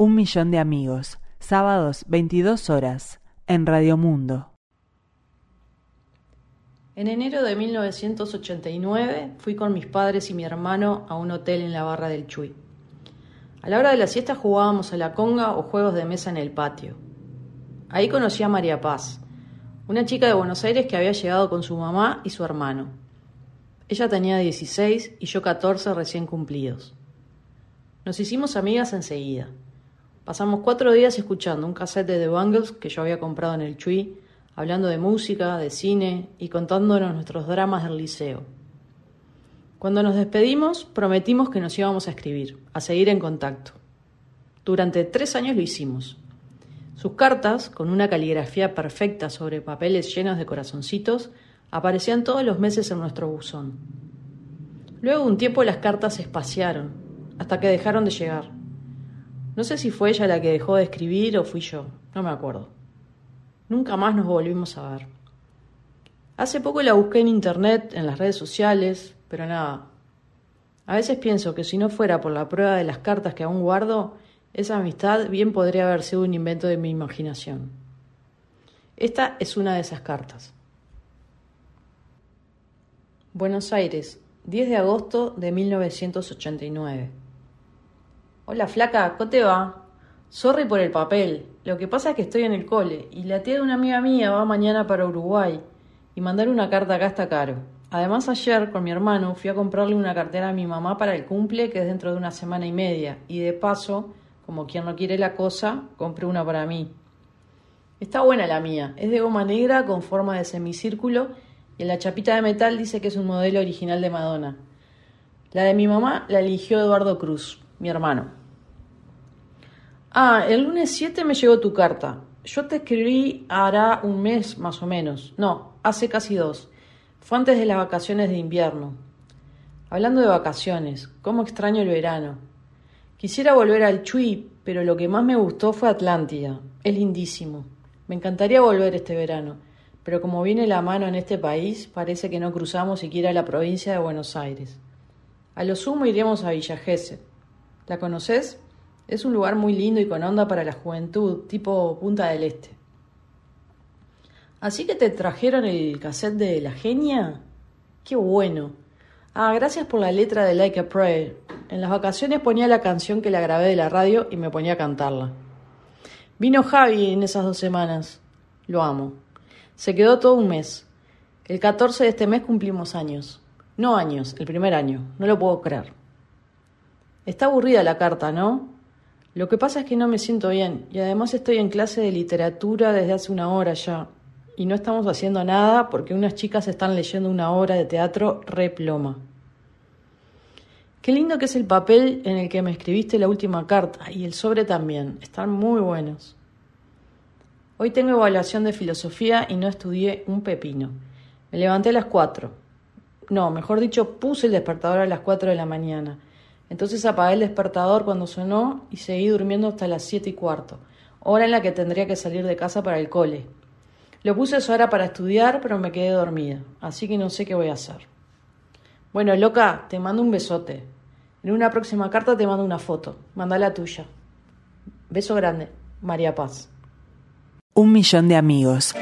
Un millón de amigos, sábados 22 horas, en Radio Mundo. En enero de 1989 fui con mis padres y mi hermano a un hotel en la barra del Chuy. A la hora de la siesta jugábamos a la conga o juegos de mesa en el patio. Ahí conocí a María Paz, una chica de Buenos Aires que había llegado con su mamá y su hermano. Ella tenía 16 y yo 14 recién cumplidos. Nos hicimos amigas enseguida. Pasamos cuatro días escuchando un cassette de The Bungles que yo había comprado en el Chui, hablando de música, de cine y contándonos nuestros dramas del liceo. Cuando nos despedimos, prometimos que nos íbamos a escribir, a seguir en contacto. Durante tres años lo hicimos. Sus cartas, con una caligrafía perfecta sobre papeles llenos de corazoncitos, aparecían todos los meses en nuestro buzón. Luego un tiempo las cartas se espaciaron, hasta que dejaron de llegar. No sé si fue ella la que dejó de escribir o fui yo, no me acuerdo. Nunca más nos volvimos a ver. Hace poco la busqué en internet, en las redes sociales, pero nada. A veces pienso que si no fuera por la prueba de las cartas que aún guardo, esa amistad bien podría haber sido un invento de mi imaginación. Esta es una de esas cartas. Buenos Aires, 10 de agosto de 1989. Hola flaca, ¿cómo te va? Sorry por el papel. Lo que pasa es que estoy en el cole y la tía de una amiga mía va mañana para Uruguay y mandar una carta acá está caro. Además ayer con mi hermano fui a comprarle una cartera a mi mamá para el cumple que es dentro de una semana y media y de paso, como quien no quiere la cosa, compré una para mí. Está buena la mía, es de goma negra con forma de semicírculo y en la chapita de metal dice que es un modelo original de Madonna. La de mi mamá la eligió Eduardo Cruz, mi hermano. Ah, el lunes 7 me llegó tu carta. Yo te escribí hará un mes más o menos. No, hace casi dos. Fue antes de las vacaciones de invierno. Hablando de vacaciones, cómo extraño el verano. Quisiera volver al Chuy, pero lo que más me gustó fue Atlántida. Es lindísimo. Me encantaría volver este verano, pero como viene la mano en este país, parece que no cruzamos siquiera la provincia de Buenos Aires. A lo sumo iremos a Villa. ¿La conoces? Es un lugar muy lindo y con onda para la juventud, tipo Punta del Este. ¿Así que te trajeron el cassette de La Genia? ¡Qué bueno! Ah, gracias por la letra de Like a Prayer. En las vacaciones ponía la canción que la grabé de la radio y me ponía a cantarla. Vino Javi en esas dos semanas. Lo amo. Se quedó todo un mes. El 14 de este mes cumplimos años. No años, el primer año. No lo puedo creer. Está aburrida la carta, ¿no? Lo que pasa es que no me siento bien y además estoy en clase de literatura desde hace una hora ya y no estamos haciendo nada porque unas chicas están leyendo una obra de teatro reploma. Qué lindo que es el papel en el que me escribiste la última carta y el sobre también. Están muy buenos. Hoy tengo evaluación de filosofía y no estudié un pepino. Me levanté a las cuatro. No, mejor dicho, puse el despertador a las cuatro de la mañana entonces apagué el despertador cuando sonó y seguí durmiendo hasta las siete y cuarto, hora en la que tendría que salir de casa para el cole. Lo puse a hora para estudiar, pero me quedé dormida, así que no sé qué voy a hacer. Bueno, loca, te mando un besote. En una próxima carta te mando una foto. Manda la tuya. Beso grande. María Paz. Un millón de amigos.